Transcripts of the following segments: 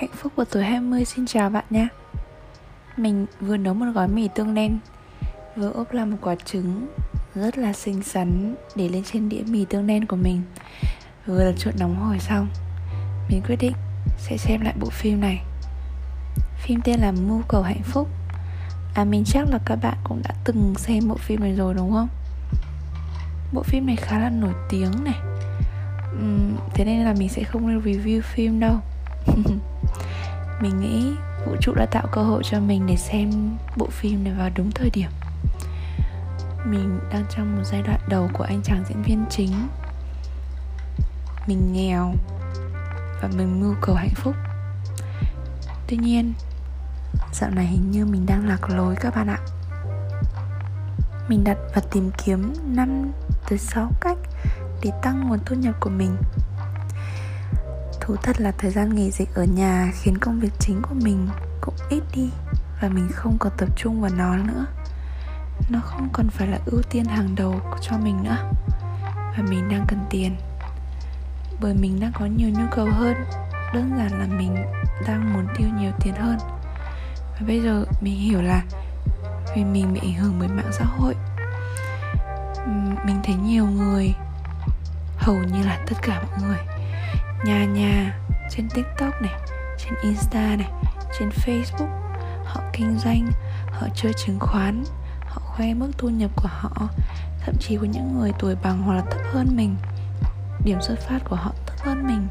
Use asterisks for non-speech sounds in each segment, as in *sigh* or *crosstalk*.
Hạnh phúc của tuổi 20 xin chào bạn nha Mình vừa nấu một gói mì tương đen Vừa ốp làm một quả trứng Rất là xinh xắn Để lên trên đĩa mì tương đen của mình. Vừa là trộn nóng hổi xong Mình quyết định sẽ xem lại bộ phim này. Phim tên là Mưu cầu hạnh phúc. À mình chắc là các bạn cũng đã từng xem bộ phim này rồi đúng không? Bộ phim này khá là nổi tiếng này. Uhm, Thế nên là mình sẽ không review phim đâu. *laughs* mình nghĩ vũ trụ đã tạo cơ hội cho mình để xem bộ phim này vào đúng thời điểm. Mình đang trong một giai đoạn đầu của anh chàng diễn viên chính. Mình nghèo và mình mưu cầu hạnh phúc. Tuy nhiên, dạo này hình như mình đang lạc lối các bạn ạ. Mình đặt và tìm kiếm 5 tới 6 cách để tăng nguồn thu nhập của mình. Thú thật là thời gian nghỉ dịch ở nhà khiến công việc chính của mình cũng ít đi và mình không còn tập trung vào nó nữa. Nó không còn phải là ưu tiên hàng đầu cho mình nữa. Và mình đang cần tiền. Bởi mình đang có nhiều nhu cầu hơn. Đơn giản là mình đang muốn tiêu nhiều tiền hơn. Và bây giờ mình hiểu là vì mình bị ảnh hưởng bởi mạng xã hội mình thấy nhiều người, hầu như là tất cả mọi người nhà nhà, trên tiktok này, trên insta này, trên facebook, họ kinh doanh, họ chơi chứng khoán, họ khoe mức thu nhập của họ, thậm chí của những người tuổi bằng hoặc là thấp hơn mình, điểm xuất phát của họ thấp hơn mình.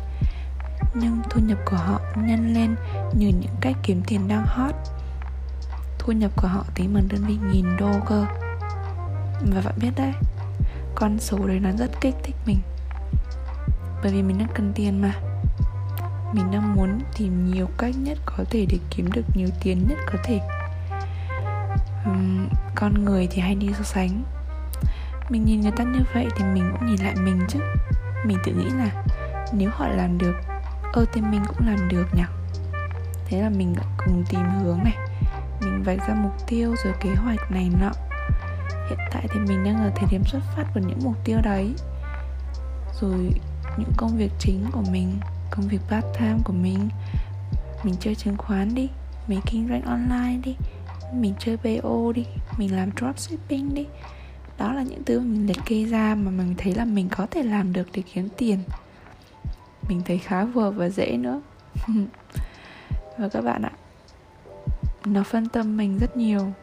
Nhưng thu nhập của họ nhân lên như những cách kiếm tiền đang hot. Thu nhập của họ tính bằng đơn vị nghìn đô cơ. Và bạn biết đấy, con số đấy nó rất kích thích mình bởi vì mình đang cần tiền mà. Mình đang muốn tìm nhiều cách nhất có thể để kiếm được nhiều tiền nhất có thể. Uhm, con người thì hay đi so sánh. Mình nhìn người ta như vậy thì mình cũng nhìn lại mình chứ. Mình tự nghĩ là nếu họ làm được ơ thì mình cũng làm được nhỉ? Thế là mình cùng tìm hướng này. Mình vạch ra mục tiêu rồi kế hoạch này nọ. Hiện tại thì mình đang ở thời điểm xuất phát của những mục tiêu đấy. Rồi những công việc chính của mình, công việc part time của mình. Mình chơi chứng khoán đi mình kinh doanh online đi, mình chơi BO đi, mình làm dropshipping đi. Đó là những thứ mình liệt kê ra mà mình thấy là mình có thể làm được để kiếm tiền. Mình thấy khá vừa và dễ nữa. *laughs* Và các bạn ạ, nó phân tâm mình rất nhiều.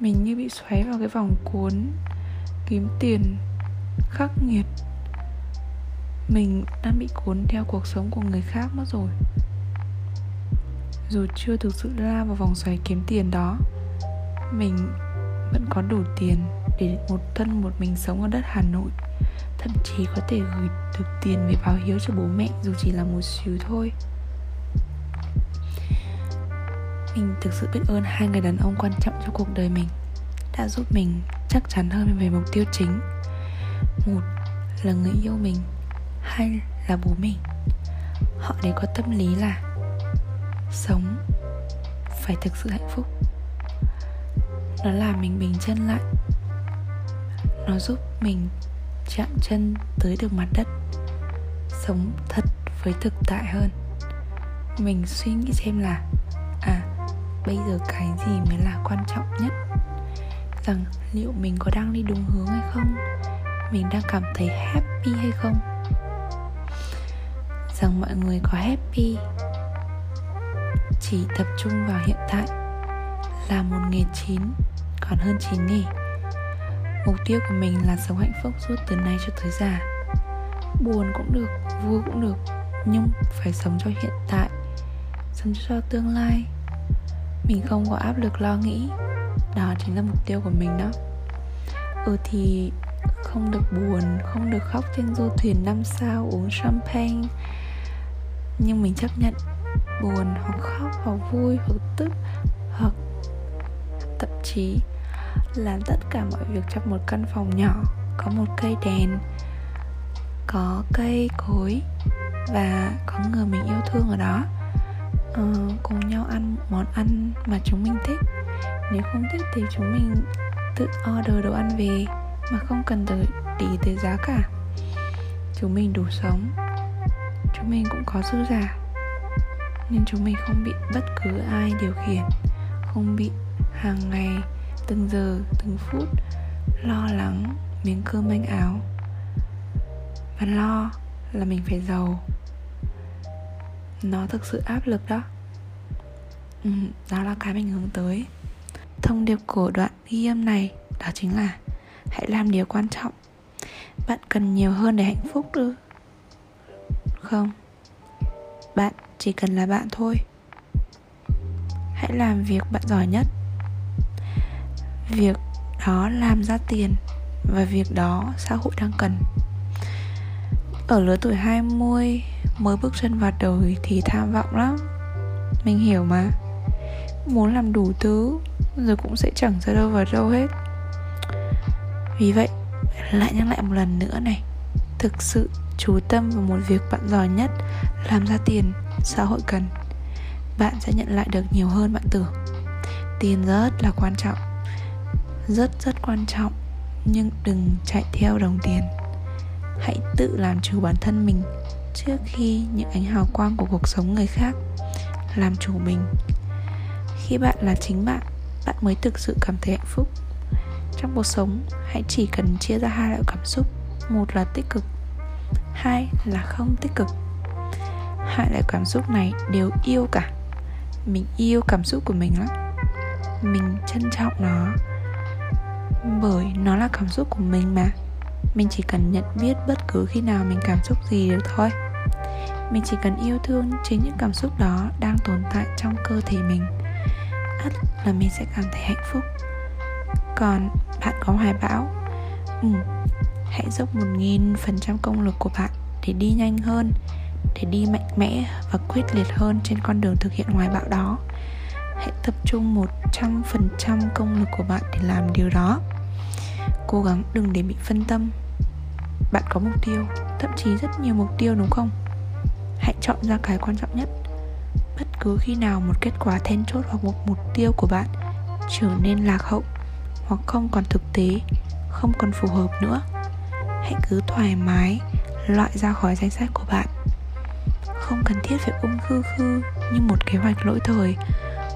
Mình như bị xoáy vào cái vòng cuốn kiếm tiền khắc nghiệt mình đang bị cuốn theo cuộc sống của người khác mất rồi. Dù chưa thực sự la vào vòng xoáy kiếm tiền đó, mình vẫn có đủ tiền để một thân một mình sống ở đất hà nội. Thậm chí có thể gửi được tiền về báo hiếu cho bố mẹ dù chỉ là một xíu thôi. Mình thực sự biết ơn hai người đàn ông quan trọng trong cuộc đời mình, đã giúp mình chắc chắn hơn về mục tiêu chính. Một là người yêu mình hay là bố mình? Họ đều có tâm lý là sống phải thực sự hạnh phúc. Nó làm mình bình chân lại. Nó giúp mình chạm chân tới được mặt đất, sống thật với thực tại hơn. Mình suy nghĩ xem là à bây giờ cái gì mới là quan trọng nhất? Rằng liệu mình có đang đi đúng hướng hay không? Mình đang cảm thấy happy hay không? Rằng mọi người có happy. Chỉ tập trung vào hiện tại là một nghề chín, còn hơn chín nghề. Mục tiêu của mình là sống hạnh phúc suốt từ nay cho tới già. Buồn cũng được, vui cũng được, nhưng phải sống cho hiện tại, sống cho tương lai. Mình không có áp lực lo nghĩ, đó chính là mục tiêu của mình đó. Ừ thì không được buồn, không được khóc trên du thuyền năm sao uống champagne nhưng mình chấp nhận buồn hoặc khóc hoặc vui hoặc tức hoặc thậm chí làm tất cả mọi việc trong một căn phòng nhỏ có một cây đèn có cây cối và có người mình yêu thương ở đó. Ờ, cùng nhau ăn món ăn mà chúng mình thích. Nếu không thích thì chúng mình tự order đồ ăn về mà không cần tới để tới giá cả. Chúng mình đủ sống chúng mình cũng có dư giả. Nên chúng mình không bị bất cứ ai điều khiển không bị hàng ngày từng giờ từng phút lo lắng miếng cơm manh áo. Và lo là mình phải giàu. Nó thực sự áp lực đó. Ừ, đó là cái mình hướng tới. Thông điệp của đoạn ghi âm này đó chính là hãy làm điều quan trọng. Bạn cần nhiều hơn để hạnh phúc ư? Không? Bạn chỉ cần là bạn thôi. Hãy làm việc bạn giỏi nhất. Việc đó làm ra tiền và việc đó xã hội đang cần. Ở lứa tuổi 20 mới bước chân vào đời thì tham vọng lắm. Mình hiểu mà. Muốn làm đủ thứ, rồi cũng sẽ chẳng ra đâu vào đâu hết. Vì vậy, lại nhắc lại một lần nữa này. Thực sự chú tâm vào một việc bạn giỏi nhất, làm ra tiền, xã hội cần. Bạn sẽ nhận lại được nhiều hơn bạn tưởng. Tiền rất là quan trọng, rất rất quan trọng, nhưng đừng chạy theo đồng tiền. Hãy tự làm chủ bản thân mình trước khi những ánh hào quang của cuộc sống người khác làm chủ mình. Khi bạn là chính bạn bạn mới thực sự cảm thấy hạnh phúc. Trong cuộc sống, hãy chỉ cần chia ra hai loại cảm xúc. Một là tích cực hai là không tích cực. Hai loại cảm xúc này đều yêu cả. Mình yêu cảm xúc của mình lắm. Mình trân trọng nó. Bởi nó là cảm xúc của mình mà. Mình chỉ cần nhận biết bất cứ khi nào mình cảm xúc gì được thôi. Mình chỉ cần yêu thương chính những cảm xúc đó đang tồn tại trong cơ thể mình. Ắt là mình sẽ cảm thấy hạnh phúc. Còn bạn có hoài bão? Ừ, hãy dốc một nghìn phần trăm công lực của bạn để đi nhanh hơn, để đi mạnh mẽ và quyết liệt hơn trên con đường thực hiện hoài bão đó. Hãy tập trung một trăm phần trăm công lực của bạn để làm điều đó. Cố gắng đừng để bị phân tâm. Bạn có mục tiêu, thậm chí rất nhiều mục tiêu đúng không? Hãy chọn ra cái quan trọng nhất. Bất cứ khi nào một kết quả then chốt hoặc một mục tiêu của bạn trở nên lạc hậu hoặc không còn thực tế, không còn phù hợp nữa hãy cứ thoải mái, loại ra khỏi danh sách của bạn. Không cần thiết phải ung khư khư như một kế hoạch lỗi thời,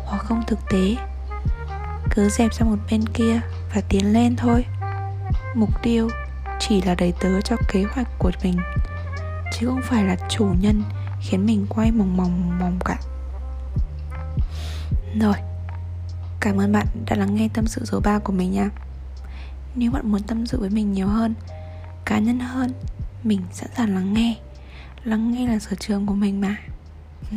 hoặc không thực tế. Cứ dẹp sang một bên kia và tiến lên thôi. Mục tiêu chỉ là đầy tớ cho kế hoạch của mình, chứ không phải là chủ nhân khiến mình quay mòng mòng mòng cả. Rồi, cảm ơn bạn đã lắng nghe tâm sự số 3 của mình nha. Nếu bạn muốn tâm sự với mình nhiều hơn cá nhân hơn, mình sẵn sàng lắng nghe. Lắng nghe là sở trường của mình mà. *laughs*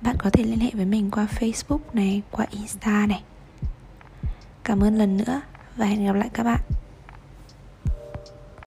Bạn có thể liên hệ với mình qua facebook này, qua insta này. Cảm ơn lần nữa và hẹn gặp lại các bạn.